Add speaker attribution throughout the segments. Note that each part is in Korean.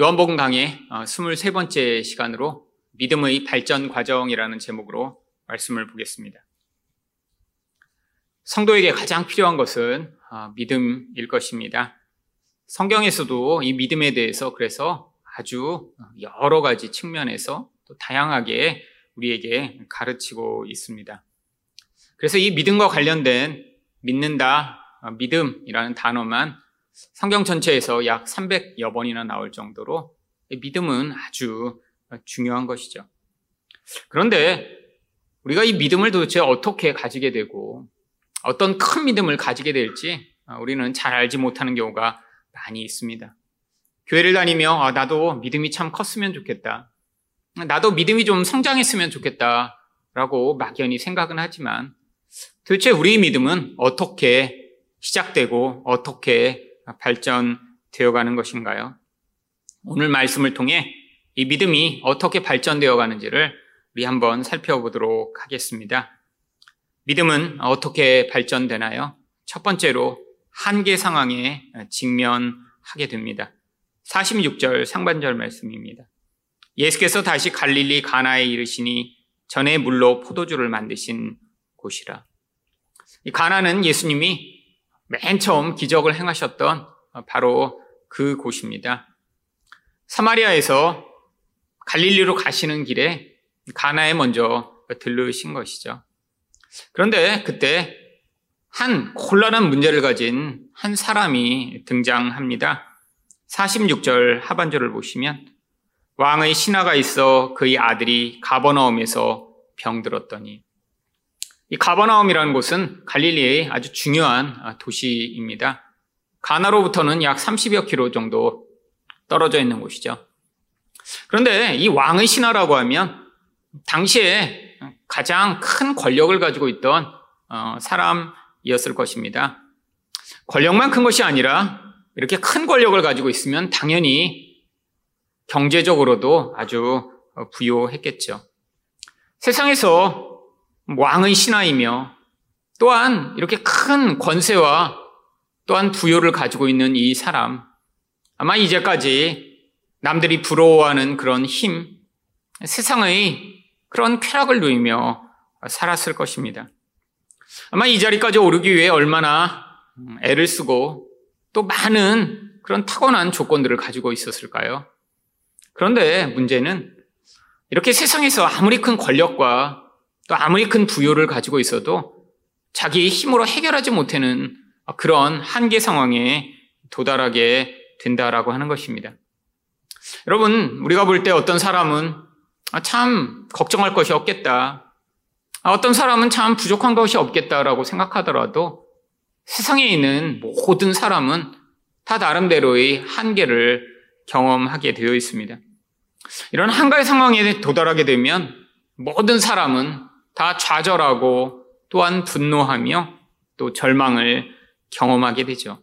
Speaker 1: 요한복음 강의 23번째 시간으로 믿음의 발전 과정이라는 제목으로 말씀을 보겠습니다. 성도에게 가장 필요한 것은 어, 믿음일 것입니다. 성경에서도 이 믿음에 대해서 그래서 아주 여러 가지 측면에서 또 다양하게 우리에게 가르치고 있습니다. 그래서 이 믿음과 관련된 믿는다, 어, 믿음이라는 단어만 성경 전체에서 약 300여 번이나 나올 정도로 믿음은 아주 중요한 것이죠. 그런데 우리가 이 믿음을 도대체 어떻게 가지게 되고 어떤 큰 믿음을 가지게 될지 우리는 잘 알지 못하는 경우가 많이 있습니다. 교회를 다니며 아, 나도 믿음이 참 컸으면 좋겠다. 나도 믿음이 좀 성장했으면 좋겠다. 라고 막연히 생각은 하지만 도대체 우리 믿음은 어떻게 시작되고 어떻게 발전되어 가는 것인가요? 오늘 말씀을 통해 이 믿음이 어떻게 발전되어 가는지를 우리 한번 살펴보도록 하겠습니다. 믿음은 어떻게 발전되나요? 첫 번째로 한계 상황에 직면하게 됩니다. 46절 상반절 말씀입니다. 예수께서 다시 갈릴리 가나에 이르시니 전에 물로 포도주를 만드신 곳이라. 이 가나는 예수님이 맨 처음 기적을 행하셨던 바로 그 곳입니다. 사마리아에서 갈릴리로 가시는 길에 가나에 먼저 들르신 것이죠. 그런데 그때 한 곤란한 문제를 가진 한 사람이 등장합니다. 46절 하반절을 보시면 왕의 신하가 있어 그의 아들이 가버나움에서 병들었더니 이 가버나움이라는 곳은 갈릴리의 아주 중요한 아, 도시입니다. 가나로부터는 약 30여 킬로 정도 떨어져 있는 곳이죠. 그런데 이 왕의 신하라고 하면 당시에 가장 큰 권력을 가지고 있던 어, 사람이었을 것입니다. 권력만 큰 것이 아니라 이렇게 큰 권력을 가지고 있으면 당연히 경제적으로도 아주 어, 부유했겠죠. 세상에서 왕의 신하이며 또한 이렇게 큰 권세와 또한 부여를 가지고 있는 이 사람, 아마 이제까지 남들이 부러워하는 그런 힘, 세상의 그런 쾌락을 누리며 살았을 것입니다. 아마 이 자리까지 오르기 위해 얼마나 애를 쓰고 또 많은 그런 타고난 조건들을 가지고 있었을까요? 그런데 문제는 이렇게 세상에서 아무리 큰 권력과 또 아무리 큰 부여를 가지고 있어도 자기 힘으로 해결하지 못하는 그런 한계 상황에 도달하게 된다라고 하는 것입니다. 여러분, 우리가 볼 때 어떤 사람은 아, 참 걱정할 것이 없겠다. 아, 어떤 사람은 참 부족한 것이 없겠다라고 생각하더라도 세상에 있는 모든 사람은 다 나름대로의 한계를 경험하게 되어 있습니다. 이런 한가의 상황에 도달하게 되면 모든 사람은 다 좌절하고 또한 분노하며 또 절망을 경험하게 되죠.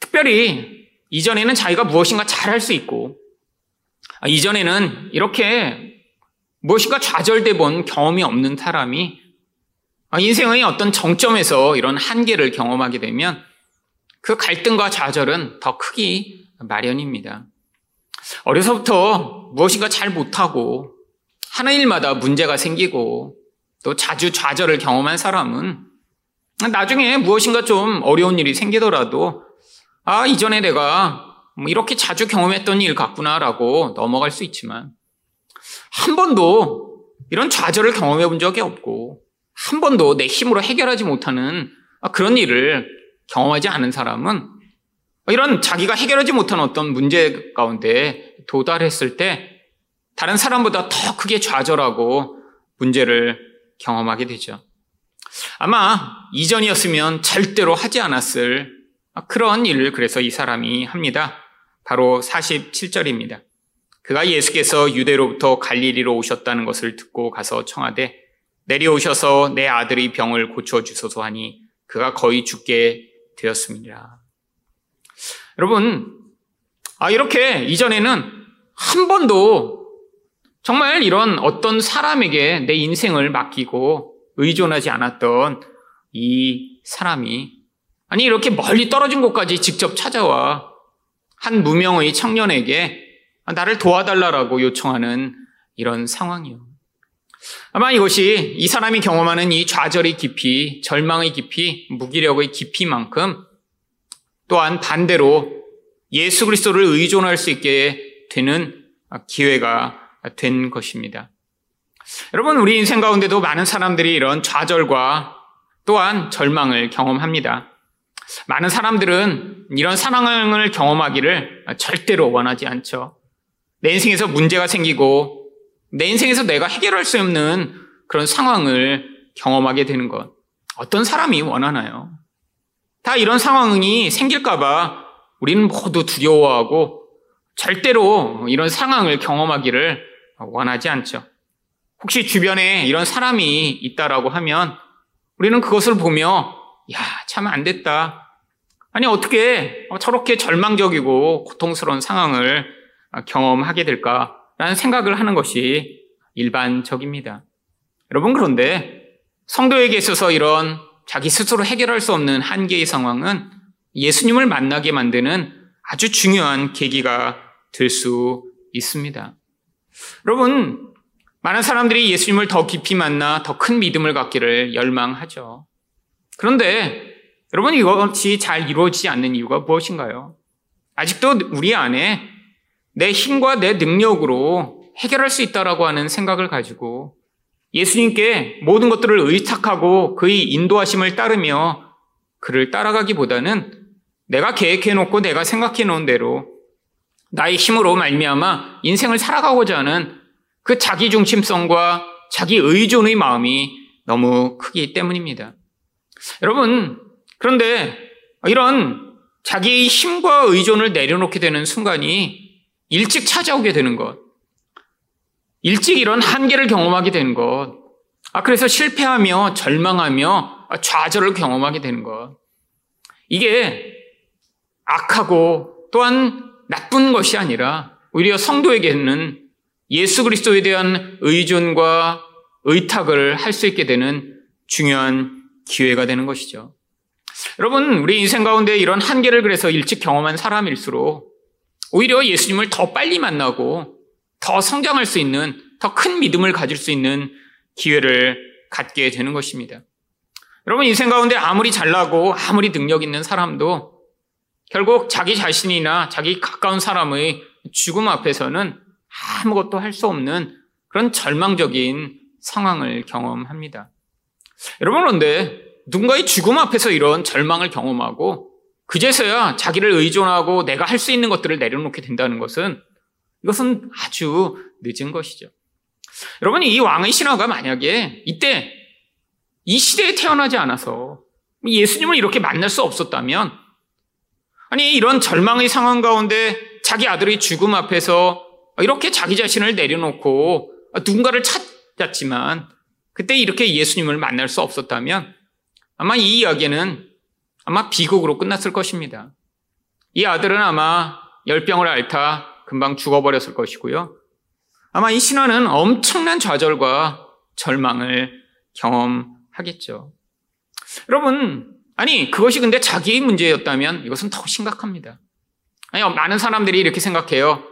Speaker 1: 특별히 이전에는 자기가 무엇인가 잘할 수 있고 아, 이전에는 이렇게 무엇인가 좌절돼 본 경험이 없는 사람이 아, 인생의 어떤 정점에서 이런 한계를 경험하게 되면 그 갈등과 좌절은 더 크기 마련입니다. 어려서부터 무엇인가 잘 못하고 하는 일마다 문제가 생기고 또 자주 좌절을 경험한 사람은 나중에 무엇인가 좀 어려운 일이 생기더라도 아, 이전에 내가 뭐 이렇게 자주 경험했던 일 같구나라고 넘어갈 수 있지만 한 번도 이런 좌절을 경험해 본 적이 없고 한 번도 내 힘으로 해결하지 못하는 그런 일을 경험하지 않은 사람은 이런 자기가 해결하지 못한 어떤 문제 가운데 도달했을 때 다른 사람보다 더 크게 좌절하고 문제를 경험하게 되죠. 아마 이전이었으면 절대로 하지 않았을 그런 일을 그래서 이 사람이 합니다. 바로 47절입니다. 그가 예수께서 유대로부터 갈릴리로 오셨다는 것을 듣고 가서 청하되 내려오셔서 내 아들의 병을 고쳐 주소서 하니 그가 거의 죽게 되었습니다. 여러분, 아, 이렇게 이전에는 한 번도 정말 이런 어떤 사람에게 내 인생을 맡기고 의존하지 않았던 이 사람이 아니 이렇게 멀리 떨어진 곳까지 직접 찾아와 한 무명의 청년에게 나를 도와달라라고 요청하는 이런 상황이요. 아마 이것이 이 사람이 경험하는 이 좌절의 깊이, 절망의 깊이, 무기력의 깊이만큼 또한 반대로 예수 그리스도를 의존할 수 있게 되는 기회가 된 것입니다. 여러분, 우리 인생 가운데도 많은 사람들이 이런 좌절과 또한 절망을 경험합니다. 많은 사람들은 이런 상황을 경험하기를 절대로 원하지 않죠. 내 인생에서 문제가 생기고 내 인생에서 내가 해결할 수 없는 그런 상황을 경험하게 되는 것. 어떤 사람이 원하나요? 다 이런 상황이 생길까봐 우리는 모두 두려워하고 절대로 이런 상황을 경험하기를 원하지 않죠. 혹시 주변에 이런 사람이 있다라고 하면 우리는 그것을 보며 야, 참 안 됐다. 아니, 어떻게 저렇게 절망적이고 고통스러운 상황을 경험하게 될까라는 생각을 하는 것이 일반적입니다. 여러분, 그런데 성도에게 있어서 이런 자기 스스로 해결할 수 없는 한계의 상황은 예수님을 만나게 만드는 아주 중요한 계기가 될 수 있습니다. 여러분, 많은 사람들이 예수님을 더 깊이 만나 더 큰 믿음을 갖기를 열망하죠. 그런데 여러분 이것이 잘 이루어지지 않는 이유가 무엇인가요? 아직도 우리 안에 내 힘과 내 능력으로 해결할 수 있다라고 하는 생각을 가지고 예수님께 모든 것들을 의탁하고 그의 인도하심을 따르며 그를 따라가기보다는 내가 계획해 놓고 내가 생각해 놓은 대로 나의 힘으로 말미암아 인생을 살아가고자 하는 그 자기 중심성과 자기 의존의 마음이 너무 크기 때문입니다. 여러분, 그런데 이런 자기의 힘과 의존을 내려놓게 되는 순간이 일찍 찾아오게 되는 것. 일찍 이런 한계를 경험하게 되는 것. 아, 그래서 실패하며 절망하며 좌절을 경험하게 되는 것. 이게 악하고 또한 나쁜 것이 아니라 오히려 성도에게는 예수 그리스도에 대한 의존과 의탁을 할 수 있게 되는 중요한 기회가 되는 것이죠. 여러분, 우리 인생 가운데 이런 한계를 그래서 일찍 경험한 사람일수록 오히려 예수님을 더 빨리 만나고 더 성장할 수 있는 더 큰 믿음을 가질 수 있는 기회를 갖게 되는 것입니다. 여러분, 인생 가운데 아무리 잘나고 아무리 능력 있는 사람도 결국 자기 자신이나 자기 가까운 사람의 죽음 앞에서는 아무것도 할 수 없는 그런 절망적인 상황을 경험합니다. 여러분, 그런데 누군가의 죽음 앞에서 이런 절망을 경험하고 그제서야 자기를 의존하고 내가 할 수 있는 것들을 내려놓게 된다는 것은 이것은 아주 늦은 것이죠. 여러분, 이 왕의 신화가 만약에 이때 이 시대에 태어나지 않아서 예수님을 이렇게 만날 수 없었다면 아니, 이런 절망의 상황 가운데 자기 아들의 죽음 앞에서 이렇게 자기 자신을 내려놓고 누군가를 찾았지만 그때 이렇게 예수님을 만날 수 없었다면 아마 이 이야기는 아마 비극으로 끝났을 것입니다. 이 아들은 아마 열병을 앓다 금방 죽어버렸을 것이고요. 아마 이 신화는 엄청난 좌절과 절망을 경험하겠죠. 여러분, 아니, 그것이 근데 자기의 문제였다면 이것은 더 심각합니다. 아니, 많은 사람들이 이렇게 생각해요.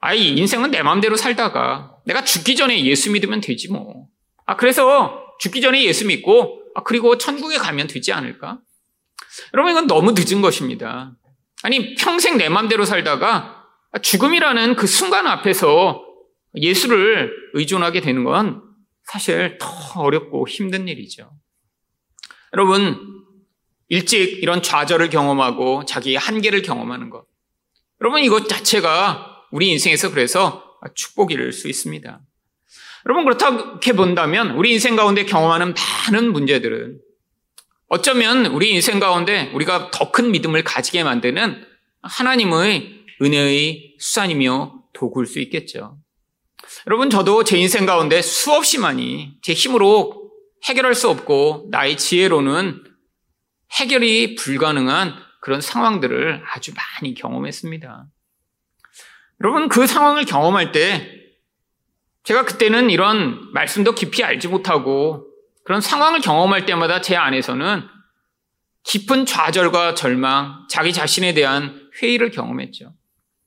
Speaker 1: 아이, 인생은 내 마음대로 살다가 내가 죽기 전에 예수 믿으면 되지 뭐. 아, 그래서 죽기 전에 예수 믿고, 아, 그리고 천국에 가면 되지 않을까? 여러분, 이건 너무 늦은 것입니다. 아니, 평생 내 마음대로 살다가 죽음이라는 그 순간 앞에서 예수를 의존하게 되는 건 사실 더 어렵고 힘든 일이죠. 여러분, 일찍 이런 좌절을 경험하고 자기의 한계를 경험하는 것. 여러분, 이것 자체가 우리 인생에서 그래서 축복일 수 있습니다. 여러분 그렇게 본다면 우리 인생 가운데 경험하는 많은 문제들은 어쩌면 우리 인생 가운데 우리가 더 큰 믿음을 가지게 만드는 하나님의 은혜의 수단이며 도구일 수 있겠죠. 여러분 저도 제 인생 가운데 수없이 많이 제 힘으로 해결할 수 없고 나의 지혜로는 해결이 불가능한 그런 상황들을 아주 많이 경험했습니다. 여러분, 그 상황을 경험할 때 제가 그때는 이런 말씀도 깊이 알지 못하고 그런 상황을 경험할 때마다 제 안에서는 깊은 좌절과 절망, 자기 자신에 대한 회의를 경험했죠.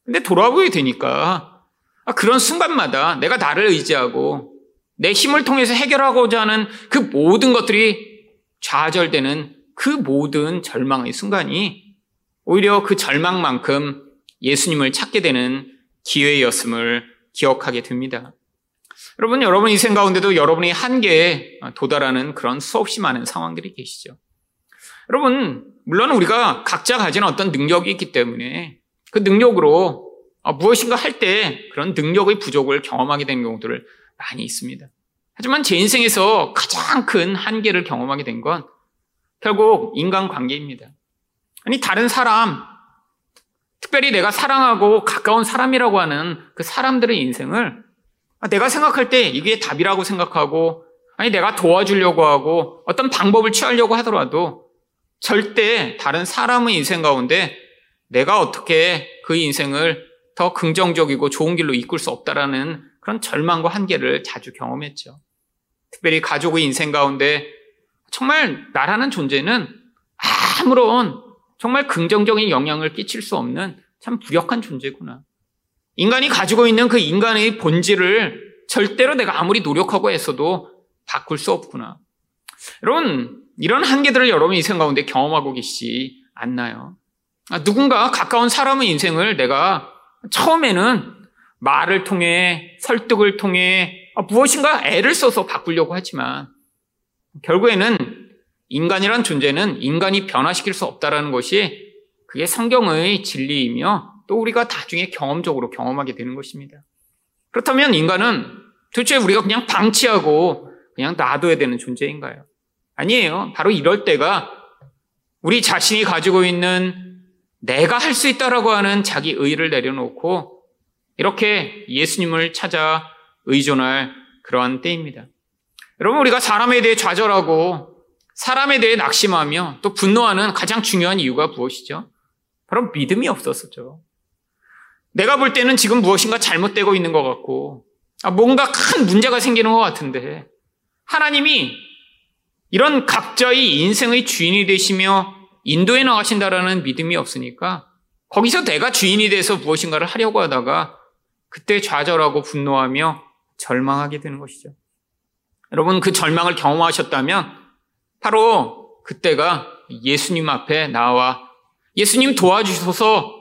Speaker 1: 근데 돌아보게 되니까 아, 그런 순간마다 내가 나를 의지하고 내 힘을 통해서 해결하고자 하는 그 모든 것들이 좌절되는 그 모든 절망의 순간이 오히려 그 절망만큼 예수님을 찾게 되는 기회였음을 기억하게 됩니다. 여러분, 여러분 인생 가운데도 여러분이 한계에 도달하는 그런 수없이 많은 상황들이 계시죠. 여러분, 물론 우리가 각자 가진 어떤 능력이 있기 때문에 그 능력으로 무엇인가 할 때 그런 능력의 부족을 경험하게 되는 경우들을 많이 있습니다. 하지만 제 인생에서 가장 큰 한계를 경험하게 된 건 결국 인간 관계입니다. 아니, 다른 사람, 특별히 내가 사랑하고 가까운 사람이라고 하는 그 사람들의 인생을 내가 생각할 때 이게 답이라고 생각하고, 아니, 내가 도와주려고 하고 어떤 방법을 취하려고 하더라도 절대 다른 사람의 인생 가운데 내가 어떻게 그 인생을 더 긍정적이고 좋은 길로 이끌 수 없다라는 그런 절망과 한계를 자주 경험했죠. 특별히 가족의 인생 가운데 정말 나라는 존재는 아무런 정말 긍정적인 영향을 끼칠 수 없는 참 부력한 존재구나. 인간이 가지고 있는 그 인간의 본질을 절대로 내가 아무리 노력하고 했어도 바꿀 수 없구나. 여러분, 이런 한계들을 여러분 인생 가운데 경험하고 계시지 않나요? 아, 누군가 가까운 사람의 인생을 내가 처음에는 말을 통해 설득을 통해 아, 무엇인가 애를 써서 바꾸려고 하지만 결국에는 인간이란 존재는 인간이 변화시킬 수 없다라는 것이 그게 성경의 진리이며 또 우리가 나중에 경험적으로 경험하게 되는 것입니다. 그렇다면 인간은 도대체 우리가 그냥 방치하고 그냥 놔둬야 되는 존재인가요? 아니에요. 바로 이럴 때가 우리 자신이 가지고 있는 내가 할 수 있다라고 하는 자기 의를 내려놓고 이렇게 예수님을 찾아 의존할 그러한 때입니다. 여러분, 우리가 사람에 대해 좌절하고 사람에 대해 낙심하며 또 분노하는 가장 중요한 이유가 무엇이죠? 바로 믿음이 없었었죠. 내가 볼 때는 지금 무엇인가 잘못되고 있는 것 같고, 아, 뭔가 큰 문제가 생기는 것 같은데, 하나님이 이런 각자의 인생의 주인이 되시며 인도해 나가신다라는 믿음이 없으니까, 거기서 내가 주인이 돼서 무엇인가를 하려고 하다가, 그때 좌절하고 분노하며 절망하게 되는 것이죠. 여러분 그 절망을 경험하셨다면 바로 그때가 예수님 앞에 나와 예수님 도와주셔서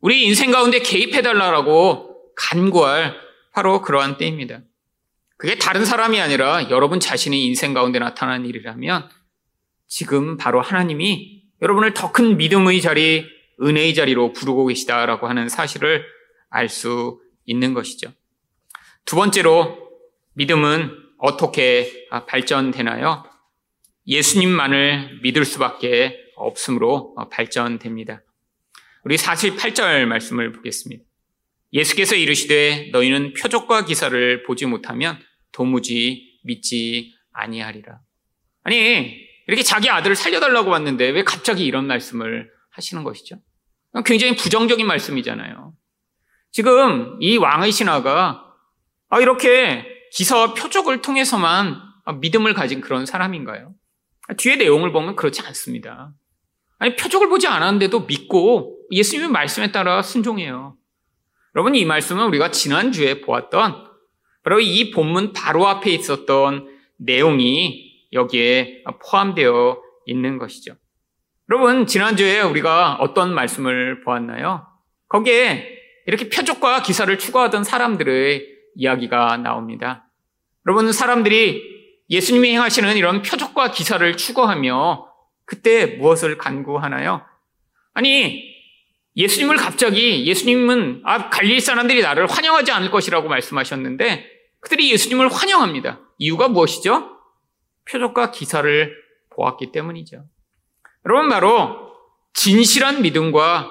Speaker 1: 우리 인생 가운데 개입해달라고 간구할 바로 그러한 때입니다. 그게 다른 사람이 아니라 여러분 자신의 인생 가운데 나타난 일이라면 지금 바로 하나님이 여러분을 더 큰 믿음의 자리, 은혜의 자리로 부르고 계시다라고 하는 사실을 알 수 있는 것이죠. 두 번째로 믿음은 어떻게 발전되나요? 예수님만을 믿을 수밖에 없으므로 발전됩니다. 우리 48절 말씀을 보겠습니다. 예수께서 이르시되 너희는 표적과 기사를 보지 못하면 도무지 믿지 아니하리라. 아니 이렇게 자기 아들을 살려달라고 왔는데 왜 갑자기 이런 말씀을 하시는 것이죠? 굉장히 부정적인 말씀이잖아요. 지금 이 왕의 신하가 아, 이렇게 기사와 표적을 통해서만 믿음을 가진 그런 사람인가요? 뒤에 내용을 보면 그렇지 않습니다. 아니, 표적을 보지 않았는데도 믿고 예수님의 말씀에 따라 순종해요. 여러분, 이 말씀은 우리가 지난주에 보았던 바로 이 본문 바로 앞에 있었던 내용이 여기에 포함되어 있는 것이죠. 여러분, 지난주에 우리가 어떤 말씀을 보았나요? 거기에 이렇게 표적과 기사를 추구하던 사람들의 이야기가 나옵니다. 여러분, 사람들이 예수님이 행하시는 이런 표적과 기사를 추구하며 그때 무엇을 간구하나요? 아니, 예수님을 갑자기 예수님은 아, 갈릴 사람들이 나를 환영하지 않을 것이라고 말씀하셨는데 그들이 예수님을 환영합니다. 이유가 무엇이죠? 표적과 기사를 보았기 때문이죠. 여러분 바로 진실한 믿음과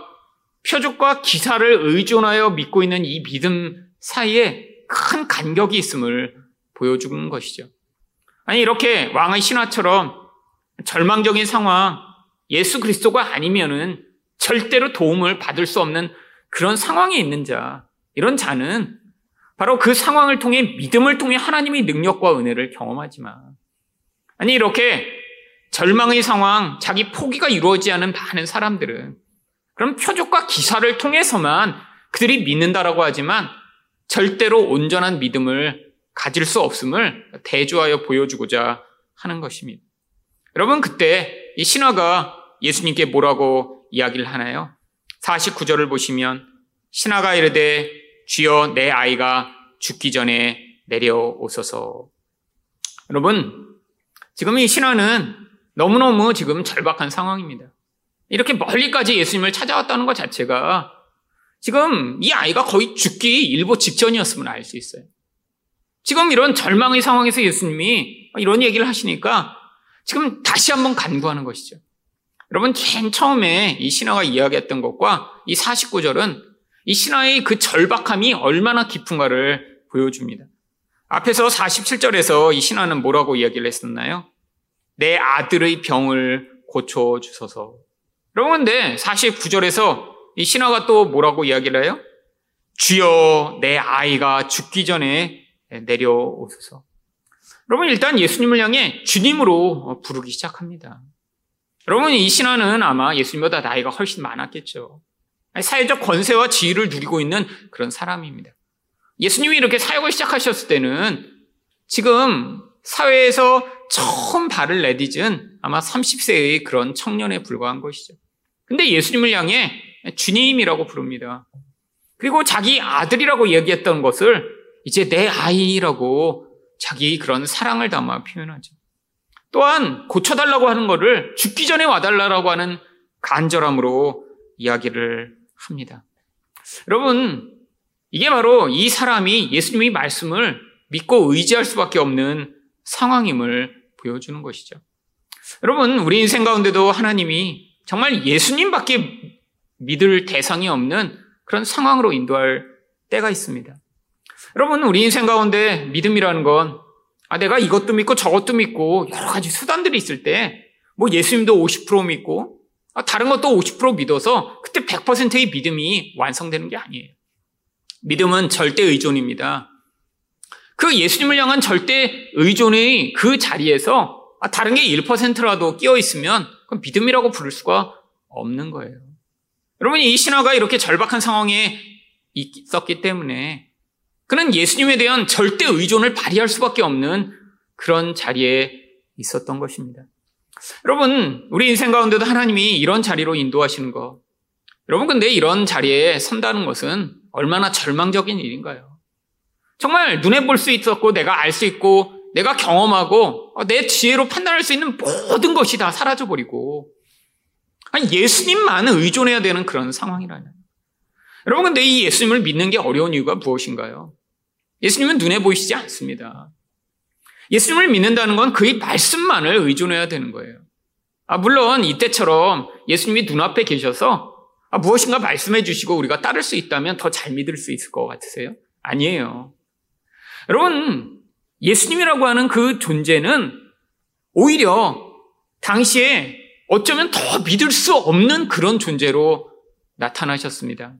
Speaker 1: 표적과 기사를 의존하여 믿고 있는 이 믿음 사이에 큰 간격이 있음을 보여주는 것이죠. 아니, 이렇게 왕의 신화처럼 절망적인 상황, 예수 그리스도가 아니면은 절대로 도움을 받을 수 없는 그런 상황에 있는 자, 이런 자는 바로 그 상황을 통해 믿음을 통해 하나님의 능력과 은혜를 경험하지만, 아니, 이렇게 절망의 상황, 자기 포기가 이루어지지 않은 많은 사람들은 그럼 표적과 기사를 통해서만 그들이 믿는다라고 하지만 절대로 온전한 믿음을 가질 수 없음을 대조하여 보여주고자 하는 것입니다. 여러분, 그때 이 신화가 예수님께 뭐라고 이야기를 하나요? 49절을 보시면 신하가 이르되 주여 내 아이가 죽기 전에 내려오소서. 여러분, 지금 이 신하는 너무너무 지금 절박한 상황입니다. 이렇게 멀리까지 예수님을 찾아왔다는 것 자체가 지금 이 아이가 거의 죽기 일보 직전이었음을 알 수 있어요. 지금 이런 절망의 상황에서 예수님이 이런 얘기를 하시니까 지금 다시 한번 간구하는 것이죠. 여러분, 맨 처음에 이 신하가 이야기했던 것과 이 49절은 이 신하의 그 절박함이 얼마나 깊은가를 보여줍니다. 앞에서 47절에서 이 신하는 뭐라고 이야기를 했었나요? 내 아들의 병을 고쳐주소서. 여러분, 근데 49절에서 이 신하가 또 뭐라고 이야기를 해요? 주여 내 아이가 죽기 전에 내려오소서. 여러분, 일단 예수님을 향해 주님으로 부르기 시작합니다. 여러분, 이 신하는 아마 예수님보다 나이가 훨씬 많았겠죠. 사회적 권세와 지위를 누리고 있는 그런 사람입니다. 예수님이 이렇게 사역을 시작하셨을 때는 지금 사회에서 처음 발을 내딛은 아마 30세의 그런 청년에 불과한 것이죠. 근데 예수님을 향해 주님이라고 부릅니다. 그리고 자기 아들이라고 얘기했던 것을 이제 내 아이라고 자기 그런 사랑을 담아 표현하죠. 또한 고쳐달라고 하는 것을 죽기 전에 와달라고 하는 간절함으로 이야기를 합니다. 여러분, 이게 바로 이 사람이 예수님의 말씀을 믿고 의지할 수밖에 없는 상황임을 보여주는 것이죠. 여러분, 우리 인생 가운데도 하나님이 정말 예수님밖에 믿을 대상이 없는 그런 상황으로 인도할 때가 있습니다. 여러분, 우리 인생 가운데 믿음이라는 건 아, 내가 이것도 믿고 저것도 믿고 여러 가지 수단들이 있을 때, 뭐 예수님도 50% 믿고, 아, 다른 것도 50% 믿어서 그때 100%의 믿음이 완성되는 게 아니에요. 믿음은 절대 의존입니다. 그 예수님을 향한 절대 의존의 그 자리에서 아, 다른 게 1%라도 끼어 있으면 그건 믿음이라고 부를 수가 없는 거예요. 여러분이 이 신화가 이렇게 절박한 상황에 있었기 때문에 그는 예수님에 대한 절대 의존을 발휘할 수밖에 없는 그런 자리에 있었던 것입니다. 여러분, 우리 인생 가운데도 하나님이 이런 자리로 인도하시는 것. 여러분, 근데 이런 자리에 선다는 것은 얼마나 절망적인 일인가요? 정말 눈에 볼 수 있었고, 내가 알 수 있고, 내가 경험하고, 내 지혜로 판단할 수 있는 모든 것이 다 사라져버리고, 아니, 예수님만 의존해야 되는 그런 상황이라뇨. 여러분, 근데 이 예수님을 믿는 게 어려운 이유가 무엇인가요? 예수님은 눈에 보이시지 않습니다. 예수님을 믿는다는 건 그의 말씀만을 의존해야 되는 거예요. 아, 물론 이때처럼 예수님이 눈앞에 계셔서 아, 무엇인가 말씀해 주시고 우리가 따를 수 있다면 더 잘 믿을 수 있을 것 같으세요? 아니에요. 여러분, 예수님이라고 하는 그 존재는 오히려 당시에 어쩌면 더 믿을 수 없는 그런 존재로 나타나셨습니다.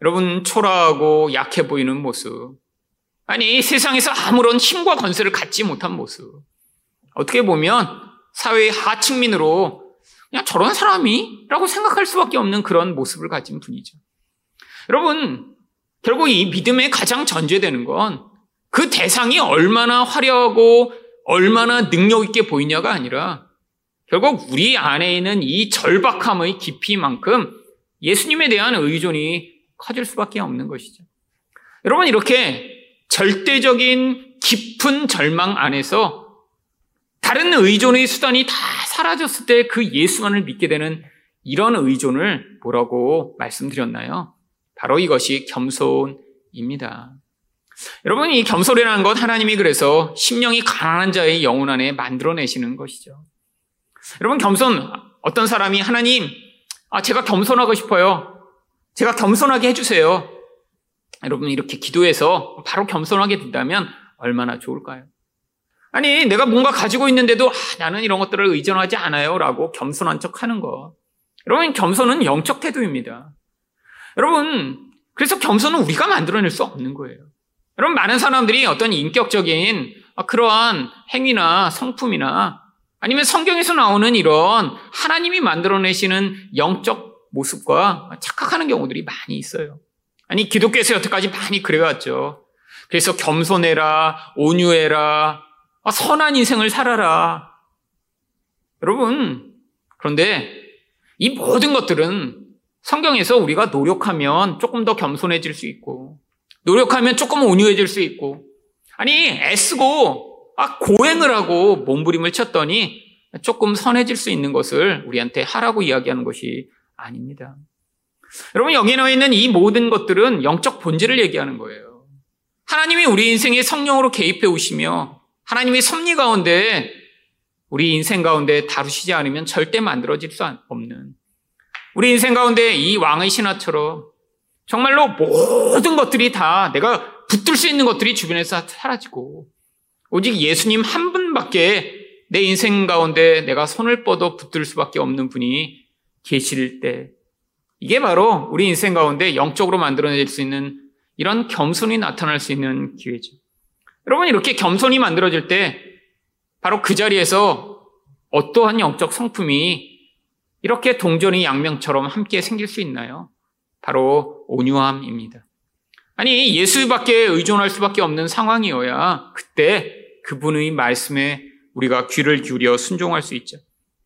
Speaker 1: 여러분, 초라하고 약해 보이는 모습. 아니, 세상에서 아무런 힘과 건세를 갖지 못한 모습. 어떻게 보면 사회의 하층민으로 그냥 저런 사람이? 라고 생각할 수밖에 없는 그런 모습을 가진 분이죠. 여러분, 결국 이 믿음의 가장 전제되는 건 그 대상이 얼마나 화려하고 얼마나 능력 있게 보이냐가 아니라 결국 우리 안에 있는 이 절박함의 깊이만큼 예수님에 대한 의존이 커질 수밖에 없는 것이죠. 여러분, 이렇게 절대적인 깊은 절망 안에서 다른 의존의 수단이 다 사라졌을 때 그 예수만을 믿게 되는 이런 의존을 뭐라고 말씀드렸나요? 바로 이것이 겸손입니다. 여러분, 이 겸손이라는 것 하나님이 그래서 심령이 가난한 자의 영혼 안에 만들어내시는 것이죠. 여러분, 겸손, 어떤 사람이 하나님, 아, 제가 겸손하고 싶어요. 제가 겸손하게 해주세요. 여러분, 이렇게 기도해서 바로 겸손하게 된다면 얼마나 좋을까요? 아니, 내가 뭔가 가지고 있는데도, 아, 나는 이런 것들을 의존하지 않아요. 라고 겸손한 척 하는 거. 여러분, 겸손은 영적 태도입니다. 여러분, 그래서 겸손은 우리가 만들어낼 수 없는 거예요. 여러분, 많은 사람들이 어떤 인격적인 그러한 행위나 성품이나 아니면 성경에서 나오는 이런 하나님이 만들어내시는 영적 모습과 착각하는 경우들이 많이 있어요. 아니, 기독교에서 여태까지 많이 그래왔죠. 그래서 겸손해라, 온유해라, 아, 선한 인생을 살아라. 여러분, 그런데 이 모든 것들은 성경에서 우리가 노력하면 조금 더 겸손해질 수 있고, 노력하면 조금 온유해질 수 있고, 아니, 애쓰고, 아, 고행을 하고 몸부림을 쳤더니 조금 선해질 수 있는 것을 우리한테 하라고 이야기하는 것이 아닙니다. 여러분, 여기 나와 있는 이 모든 것들은 영적 본질을 얘기하는 거예요. 하나님이 우리 인생에 성령으로 개입해 오시며 하나님의 섭리 가운데 우리 인생 가운데 다루시지 않으면 절대 만들어질 수 없는 우리 인생 가운데 이 왕의 신화처럼 정말로 모든 것들이 다 내가 붙들 수 있는 것들이 주변에서 사라지고 오직 예수님 한 분밖에 내 인생 가운데 내가 손을 뻗어 붙들 수밖에 없는 분이 계실 때 이게 바로 우리 인생 가운데 영적으로 만들어낼 수 있는 이런 겸손이 나타날 수 있는 기회죠. 여러분 이렇게 겸손이 만들어질 때 바로 그 자리에서 어떠한 영적 성품이 이렇게 동전이 양명처럼 함께 생길 수 있나요? 바로 온유함입니다. 아니, 예수밖에 의존할 수밖에 없는 상황이어야 그때 그분의 말씀에 우리가 귀를 기울여 순종할 수 있죠.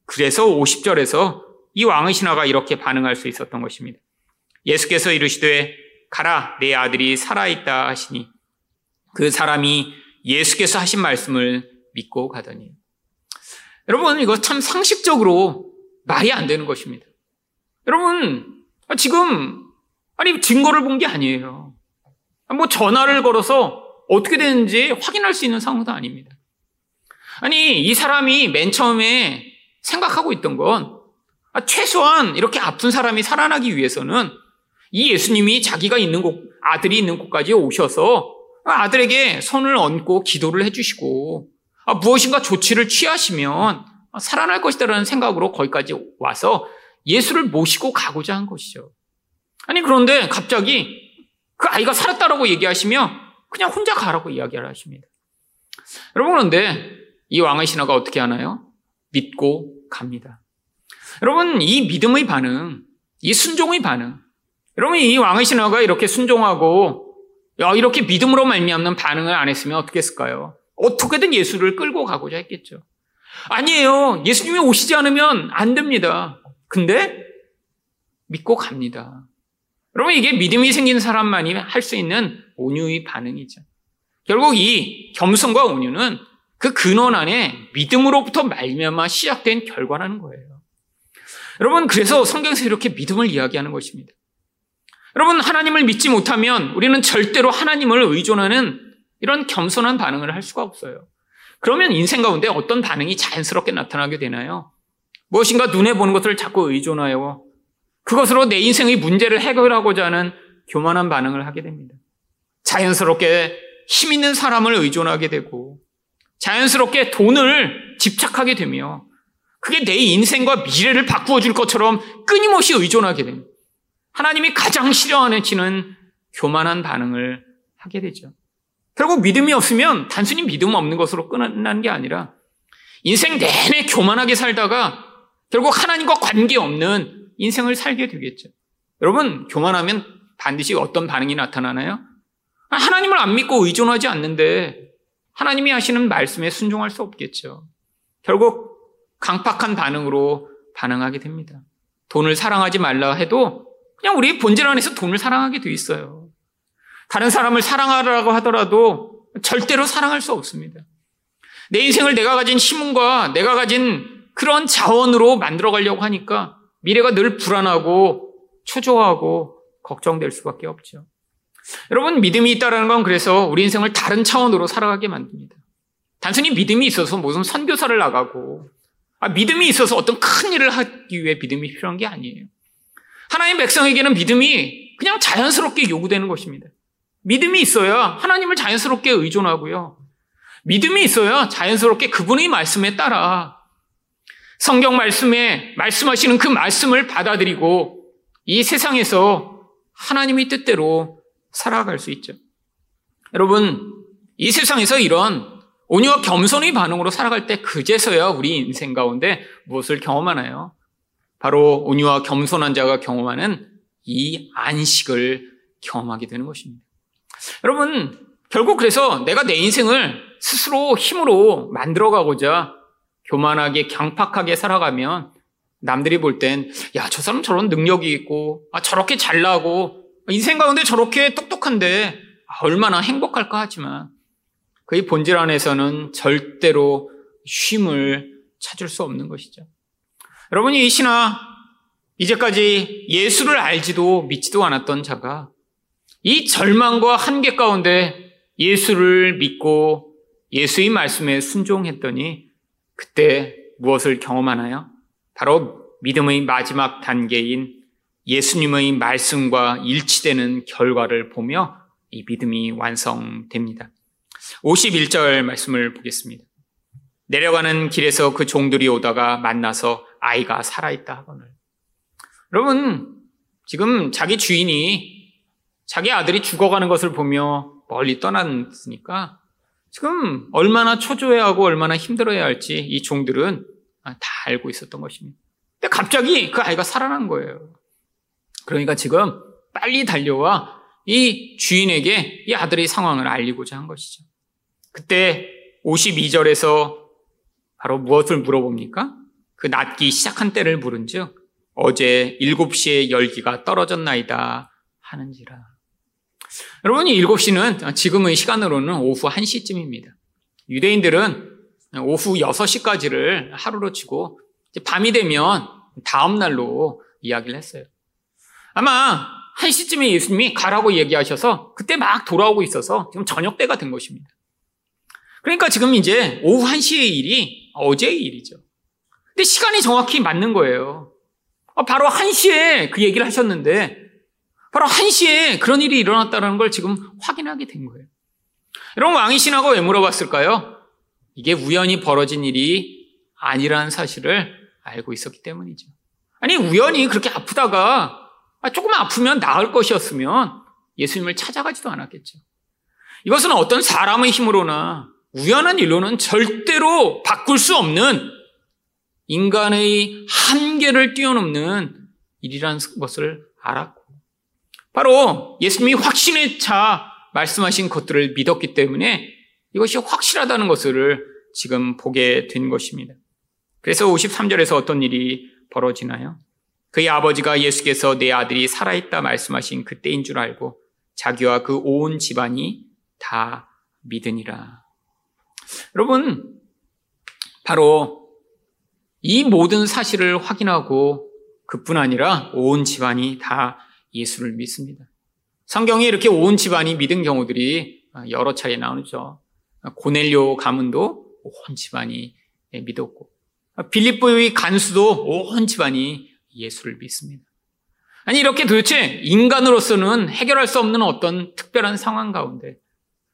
Speaker 1: 그래서 50절에서 이 왕의 신하가 이렇게 반응할 수 있었던 것입니다. 예수께서 이르시되 가라 내 아들이 살아있다 하시니 그 사람이 예수께서 하신 말씀을 믿고 가더니 여러분 이거 참 상식적으로 말이 안 되는 것입니다. 여러분, 지금, 아니, 증거를 본 게 아니에요. 뭐 전화를 걸어서 어떻게 되는지 확인할 수 있는 상황도 아닙니다. 아니, 이 사람이 맨 처음에 생각하고 있던 건 아, 최소한 이렇게 아픈 사람이 살아나기 위해서는 이 예수님이 자기가 있는 곳, 아들이 있는 곳까지 오셔서 아들에게 손을 얹고 기도를 해주시고 아, 무엇인가 조치를 취하시면 살아날 것이다라는 생각으로 거기까지 와서 예수를 모시고 가고자 한 것이죠. 아니, 그런데 갑자기 그 아이가 살았다라고 얘기하시며 그냥 혼자 가라고 이야기를 하십니다. 여러분, 그런데 이 왕의 신하가 어떻게 하나요? 믿고 갑니다. 여러분, 이 믿음의 반응, 이 순종의 반응, 여러분, 이 왕의 신하가 이렇게 순종하고 이렇게 믿음으로 말미암는 반응을 안 했으면 어떻게 했을까요? 어떻게든 예수를 끌고 가고자 했겠죠. 아니에요. 예수님이 오시지 않으면 안 됩니다. 근데 믿고 갑니다. 여러분 이게 믿음이 생긴 사람만이 할 수 있는 온유의 반응이죠. 결국 이 겸손과 온유는 그 근원 안에 믿음으로부터 말미암아 시작된 결과라는 거예요. 여러분 그래서 성경에서 이렇게 믿음을 이야기하는 것입니다. 여러분 하나님을 믿지 못하면 우리는 절대로 하나님을 의존하는 이런 겸손한 반응을 할 수가 없어요. 그러면 인생 가운데 어떤 반응이 자연스럽게 나타나게 되나요? 무엇인가 눈에 보는 것을 자꾸 의존하여 그것으로 내 인생의 문제를 해결하고자 하는 교만한 반응을 하게 됩니다. 자연스럽게 힘 있는 사람을 의존하게 되고 자연스럽게 돈을 집착하게 되며 그게 내 인생과 미래를 바꾸어 줄 것처럼 끊임없이 의존하게 됩니다. 하나님이 가장 싫어하는 교만한 반응을 하게 되죠. 결국 믿음이 없으면 단순히 믿음 없는 것으로 끝난 게 아니라 인생 내내 교만하게 살다가 결국 하나님과 관계없는 인생을 살게 되겠죠. 여러분, 교만하면 반드시 어떤 반응이 나타나나요? 하나님을 안 믿고 의존하지 않는데 하나님이 하시는 말씀에 순종할 수 없겠죠. 결국 강팍한 반응으로 반응하게 됩니다. 돈을 사랑하지 말라 해도 그냥 우리 본질 안에서 돈을 사랑하게 돼 있어요. 다른 사람을 사랑하라고 하더라도 절대로 사랑할 수 없습니다. 내 인생을 내가 가진 힘과 내가 가진 그런 자원으로 만들어 가려고 하니까 미래가 늘 불안하고 초조하고 걱정될 수밖에 없죠. 여러분, 믿음이 있다는 건 그래서 우리 인생을 다른 차원으로 살아가게 만듭니다. 단순히 믿음이 있어서 무슨 선교사를 나가고, 아, 믿음이 있어서 어떤 큰 일을 하기 위해 믿음이 필요한 게 아니에요. 하나님 백성에게는 믿음이 그냥 자연스럽게 요구되는 것입니다. 믿음이 있어야 하나님을 자연스럽게 의존하고요. 믿음이 있어야 자연스럽게 그분의 말씀에 따라 성경 말씀에 말씀하시는 그 말씀을 받아들이고 이 세상에서 하나님의 뜻대로 살아갈 수 있죠. 여러분, 이 세상에서 이런 온유와 겸손의 반응으로 살아갈 때 그제서야 우리 인생 가운데 무엇을 경험하나요? 바로 온유와 겸손한 자가 경험하는 이 안식을 경험하게 되는 것입니다. 여러분, 결국 그래서 내가 내 인생을 스스로 힘으로 만들어가고자 교만하게 강팍하게 살아가면 남들이 볼 땐, 야, 저 사람 저런 능력이 있고, 아, 저렇게 잘나고, 인생 가운데 저렇게 똑똑한데, 아, 얼마나 행복할까 하지만, 그의 본질 안에서는 절대로 쉼을 찾을 수 없는 것이죠. 여러분이 이 신화, 이제까지 예수를 알지도 믿지도 않았던 자가 이 절망과 한계 가운데 예수를 믿고 예수의 말씀에 순종했더니 그때 무엇을 경험하나요? 바로 믿음의 마지막 단계인 예수님의 말씀과 일치되는 결과를 보며 이 믿음이 완성됩니다. 51절 말씀을 보겠습니다. 내려가는 길에서 그 종들이 오다가 만나서 아이가 살아있다 하거늘. 여러분, 지금 자기 주인이 자기 아들이 죽어가는 것을 보며 멀리 떠났으니까 지금 얼마나 초조해하고 얼마나 힘들어야 할지 이 종들은 다 알고 있었던 것입니다. 근데 갑자기 그 아이가 살아난 거예요. 그러니까 지금 빨리 달려와 이 주인에게 이 아들의 상황을 알리고자 한 것이죠. 그때 52절에서 바로 무엇을 물어봅니까? 그 낮기 시작한 때를 물은 즉, 어제 7시에 열기가 떨어졌나이다 하는지라. 여러분, 이 7시는 지금의 시간으로는 오후 1시쯤입니다. 유대인들은 오후 6시까지를 하루로 치고, 밤이 되면 다음 날로 이야기를 했어요. 아마 1시쯤에 예수님이 가라고 얘기하셔서 그때 막 돌아오고 있어서 지금 저녁 때가 된 것입니다. 그러니까 지금 이제 오후 1시의 일이 어제의 일이죠. 근데 시간이 정확히 맞는 거예요. 어, 바로 1시에 그 얘기를 하셨는데, 바로 1시에 그런 일이 일어났다는 걸 지금 확인하게 된 거예요. 여러분, 왕이 신하고 왜 물어봤을까요? 이게 우연히 벌어진 일이 아니라는 사실을 알고 있었기 때문이죠. 아니, 우연히 그렇게 아프다가 아, 조금만 아프면 나을 것이었으면 예수님을 찾아가지도 않았겠죠. 이것은 어떤 사람의 힘으로나 우연한 일로는 절대로 바꿀 수 없는 인간의 한계를 뛰어넘는 일이라는 것을 알았고, 바로 예수님이 확신에 차 말씀하신 것들을 믿었기 때문에 이것이 확실하다는 것을 지금 보게 된 것입니다. 그래서 53절에서 어떤 일이 벌어지나요? 그의 아버지가 예수께서 내 아들이 살아있다 말씀하신 그때인 줄 알고 자기와 그 온 집안이 다 믿으니라. 여러분, 바로 이 모든 사실을 확인하고 그뿐 아니라 온 집안이 다 예수를 믿습니다. 성경에 이렇게 온 집안이 믿은 경우들이 여러 차례 나오죠. 고넬료 가문도 온 집안이 믿었고, 빌립보의 간수도 온 집안이 예수를 믿습니다. 아니, 이렇게 도대체 인간으로서는 해결할 수 없는 어떤 특별한 상황 가운데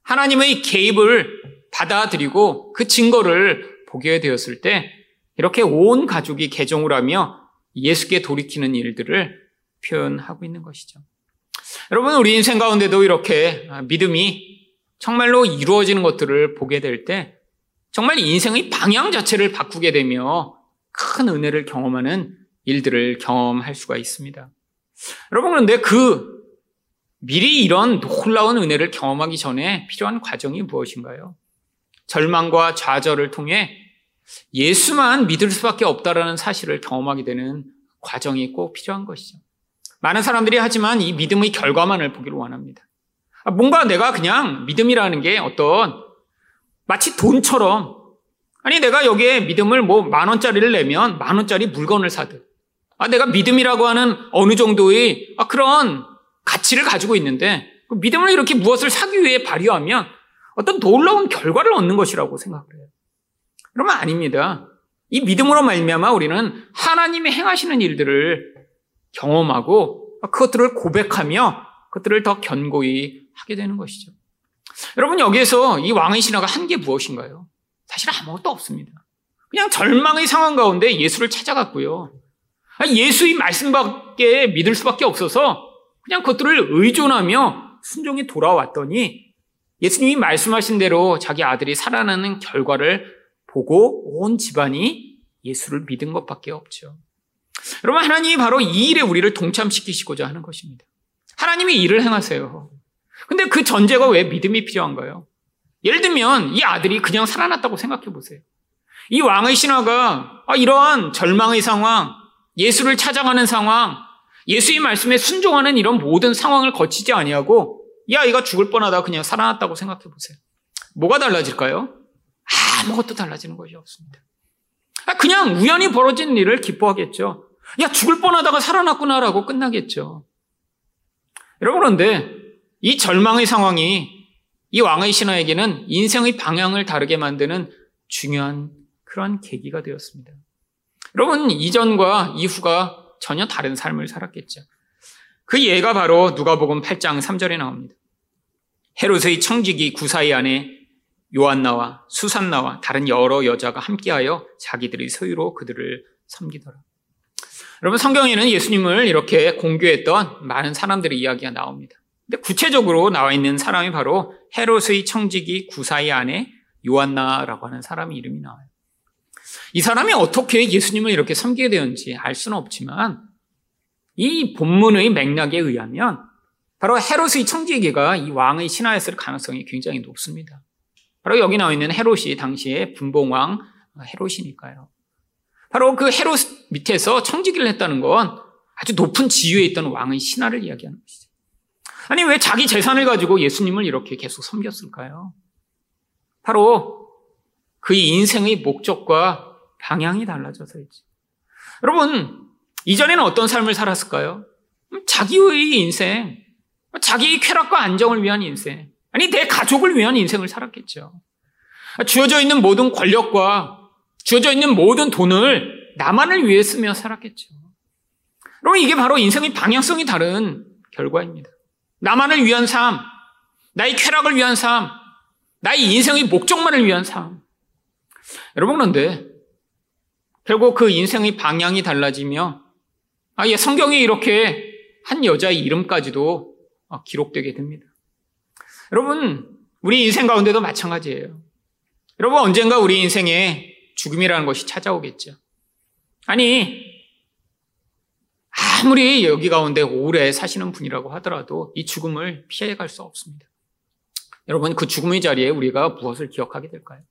Speaker 1: 하나님의 개입을 받아들이고 그 증거를 보게 되었을 때 이렇게 온 가족이 개종을 하며 예수께 돌이키는 일들을 표현하고 있는 것이죠. 여러분, 우리 인생 가운데도 이렇게 믿음이 정말로 이루어지는 것들을 보게 될 때 정말 인생의 방향 자체를 바꾸게 되며 큰 은혜를 경험하는 일들을 경험할 수가 있습니다. 여러분, 그런데 그 미리 이런 놀라운 은혜를 경험하기 전에 필요한 과정이 무엇인가요? 절망과 좌절을 통해 예수만 믿을 수밖에 없다라는 사실을 경험하게 되는 과정이 꼭 필요한 것이죠. 많은 사람들이 하지만 이 믿음의 결과만을 보기를 원합니다. 아, 뭔가 내가 그냥 믿음이라는 게 어떤 마치 돈처럼 아니 내가 여기에 믿음을 뭐 만 원짜리를 내면 만 원짜리 물건을 사듯 아 내가 믿음이라고 하는 어느 정도의 아, 그런 가치를 가지고 있는데 그 믿음을 이렇게 무엇을 사기 위해 발휘하면 어떤 놀라운 결과를 얻는 것이라고 생각을 해요. 그러면 아닙니다. 이 믿음으로 말미암아 우리는 하나님이 행하시는 일들을 경험하고 그것들을 고백하며 그것들을 더 견고히 하게 되는 것이죠. 여러분 여기에서 이 왕의 신화가 한 게 무엇인가요? 사실 아무것도 없습니다. 그냥 절망의 상황 가운데 예수를 찾아갔고요. 예수의 말씀밖에 믿을 수밖에 없어서 그냥 그것들을 의존하며 순종이 돌아왔더니 예수님이 말씀하신 대로 자기 아들이 살아나는 결과를 보고 온 집안이 예수를 믿은 것밖에 없죠. 여러분, 하나님이 바로 이 일에 우리를 동참시키시고자 하는 것입니다. 하나님이 일을 행하세요. 근데 그 전제가 왜 믿음이 필요한가요? 예를 들면 이 아들이 그냥 살아났다고 생각해 보세요. 이 왕의 신화가 아, 이러한 절망의 상황, 예수를 찾아가는 상황, 예수의 말씀에 순종하는 이런 모든 상황을 거치지 아니하고 이 아이가 죽을 뻔하다 그냥 살아났다고 생각해 보세요. 뭐가 달라질까요? 아무것도 달라지는 것이 없습니다. 아, 그냥 우연히 벌어진 일을 기뻐하겠죠. 야, 죽을 뻔하다가 살아났구나라고 끝나겠죠. 여러분, 그런데 이 절망의 상황이 이 왕의 신하에게는 인생의 방향을 다르게 만드는 중요한 그런 계기가 되었습니다. 여러분, 이전과 이후가 전혀 다른 삶을 살았겠죠. 그 예가 바로 누가복음 8장 3절에 나옵니다. 헤롯의 청지기 구사이 안에 요한나와 수산나와 다른 여러 여자가 함께하여 자기들의 소유로 그들을 섬기더라. 여러분 성경에는 예수님을 이렇게 공교했던 많은 사람들의 이야기가 나옵니다. 근데 구체적으로 나와 있는 사람이 바로 헤롯의 청지기 구사이 안에 요한나라고 하는 사람의 이름이 나와요. 이 사람이 어떻게 예수님을 이렇게 섬기게 되었는지 알 수는 없지만 이 본문의 맥락에 의하면 바로 헤롯의 청지기가 이 왕의 신하였을 가능성이 굉장히 높습니다. 바로 여기 나와 있는 헤롯이 당시에 분봉왕 헤롯이니까요. 바로 그 헤롯 밑에서 청지기를 했다는 건 아주 높은 지위에 있던 왕의 신하를 이야기하는 것이죠. 아니, 왜 자기 재산을 가지고 예수님을 이렇게 계속 섬겼을까요? 바로 그의 인생의 목적과 방향이 달라져서이지. 여러분, 이전에는 어떤 삶을 살았을까요? 자기의 인생, 자기의 쾌락과 안정을 위한 인생, 아니, 내 가족을 위한 인생을 살았겠죠. 주어져 있는 모든 권력과 주어져 있는 모든 돈을 나만을 위해 쓰며 살았겠죠. 그럼 이게 바로 인생의 방향성이 다른 결과입니다. 나만을 위한 삶, 나의 쾌락을 위한 삶, 나의 인생의 목적만을 위한 삶. 여러분 그런데 결국 그 인생의 방향이 달라지며 아예 성경에 이렇게 한 여자의 이름까지도 기록되게 됩니다. 여러분 우리 인생 가운데도 마찬가지예요. 여러분 언젠가 우리 인생에 죽음이라는 것이 찾아오겠죠. 아니 아무리 여기 가운데 오래 사시는 분이라고 하더라도 이 죽음을 피해갈 수 없습니다. 여러분 그 죽음의 자리에 우리가 무엇을 기억하게 될까요?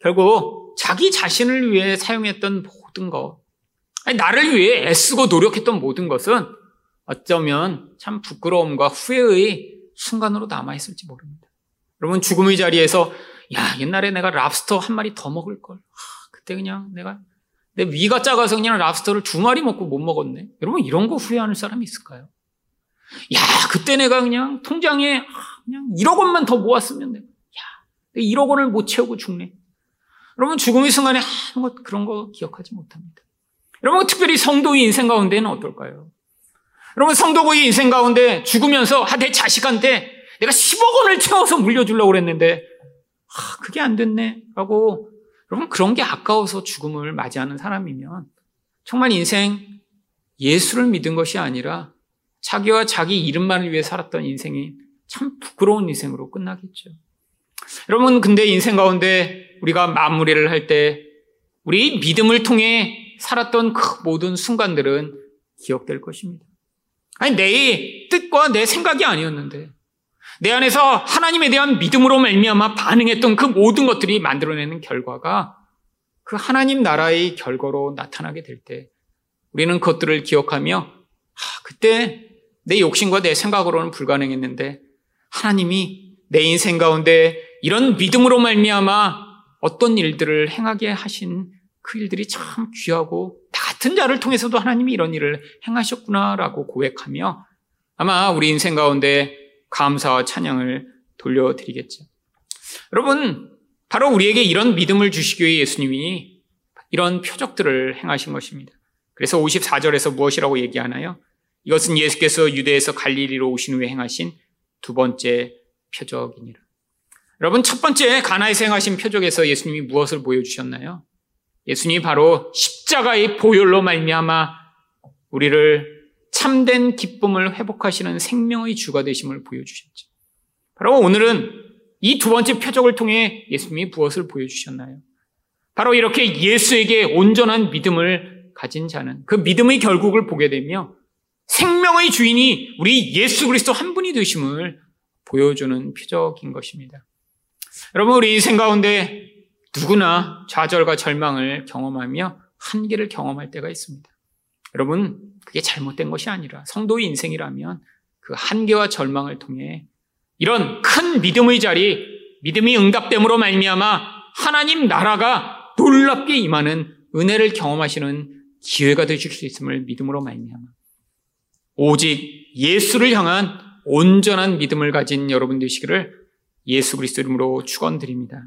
Speaker 1: 결국 자기 자신을 위해 사용했던 모든 것, 아니, 나를 위해 애쓰고 노력했던 모든 것은 어쩌면 참 부끄러움과 후회의 순간으로 남아있을지 모릅니다. 여러분, 죽음의 자리에서, 야, 옛날에 내가 랍스터 한 마리 더 먹을걸. 아, 그때 그냥 내가, 내 위가 작아서 그냥 랍스터를 두 마리 먹고 못 먹었네. 여러분, 이런 거 후회하는 사람이 있을까요? 야, 그때 내가 그냥 통장에 아, 그냥 1억 원만 더 모았으면 내가, 야, 1억 원을 못 채우고 죽네. 여러분 죽음의 순간에 아무 그런 거 기억하지 못합니다. 여러분 특별히 성도의 인생 가운데는 어떨까요? 여러분 성도의 인생 가운데 죽으면서 아, 내 자식한테 내가 10억 원을 채워서 물려주려고 그랬는데 아, 그게 안 됐네 하고 여러분 그런 게 아까워서 죽음을 맞이하는 사람이면 정말 인생 예수를 믿은 것이 아니라 자기와 자기 이름만을 위해 살았던 인생이 참 부끄러운 인생으로 끝나겠죠. 여러분 근데 인생 가운데 우리가 마무리를 할 때 우리 믿음을 통해 살았던 그 모든 순간들은 기억될 것입니다. 아니, 내 뜻과 내 생각이 아니었는데 내 안에서 하나님에 대한 믿음으로 말미암아 반응했던 그 모든 것들이 만들어내는 결과가 그 하나님 나라의 결과로 나타나게 될 때 우리는 그것들을 기억하며 아, 그때 내 욕심과 내 생각으로는 불가능했는데 하나님이 내 인생 가운데 이런 믿음으로 말미암아 어떤 일들을 행하게 하신 그 일들이 참 귀하고 나 같은 자를 통해서도 하나님이 이런 일을 행하셨구나라고 고백하며 아마 우리 인생 가운데 감사와 찬양을 돌려드리겠죠. 여러분, 바로 우리에게 이런 믿음을 주시기 위해 예수님이 이런 표적들을 행하신 것입니다. 그래서 54절에서 무엇이라고 얘기하나요? 이것은 예수께서 유대에서 갈릴리로 오신 후에 행하신 두 번째 표적이니라. 여러분, 첫 번째 가나에서 행하신 표적에서 예수님이 무엇을 보여주셨나요? 예수님이 바로 십자가의 보혈로 말미암아 우리를 참된 기쁨을 회복하시는 생명의 주가 되심을 보여주셨죠. 바로 오늘은 이 두 번째 표적을 통해 예수님이 무엇을 보여주셨나요? 바로 이렇게 예수에게 온전한 믿음을 가진 자는 그 믿음의 결국을 보게 되며 생명의 주인이 우리 예수 그리스도 한 분이 되심을 보여주는 표적인 것입니다. 여러분, 우리 인생 가운데 누구나 좌절과 절망을 경험하며 한계를 경험할 때가 있습니다. 여러분, 그게 잘못된 것이 아니라 성도의 인생이라면 그 한계와 절망을 통해 이런 큰 믿음의 자리, 믿음이 응답됨으로 말미암아 하나님 나라가 놀랍게 임하는 은혜를 경험하시는 기회가 되실 수 있음을 믿음으로 말미암아 오직 예수를 향한 온전한 믿음을 가진 여러분 되시기를 예수 그리스도 이름으로 축원드립니다.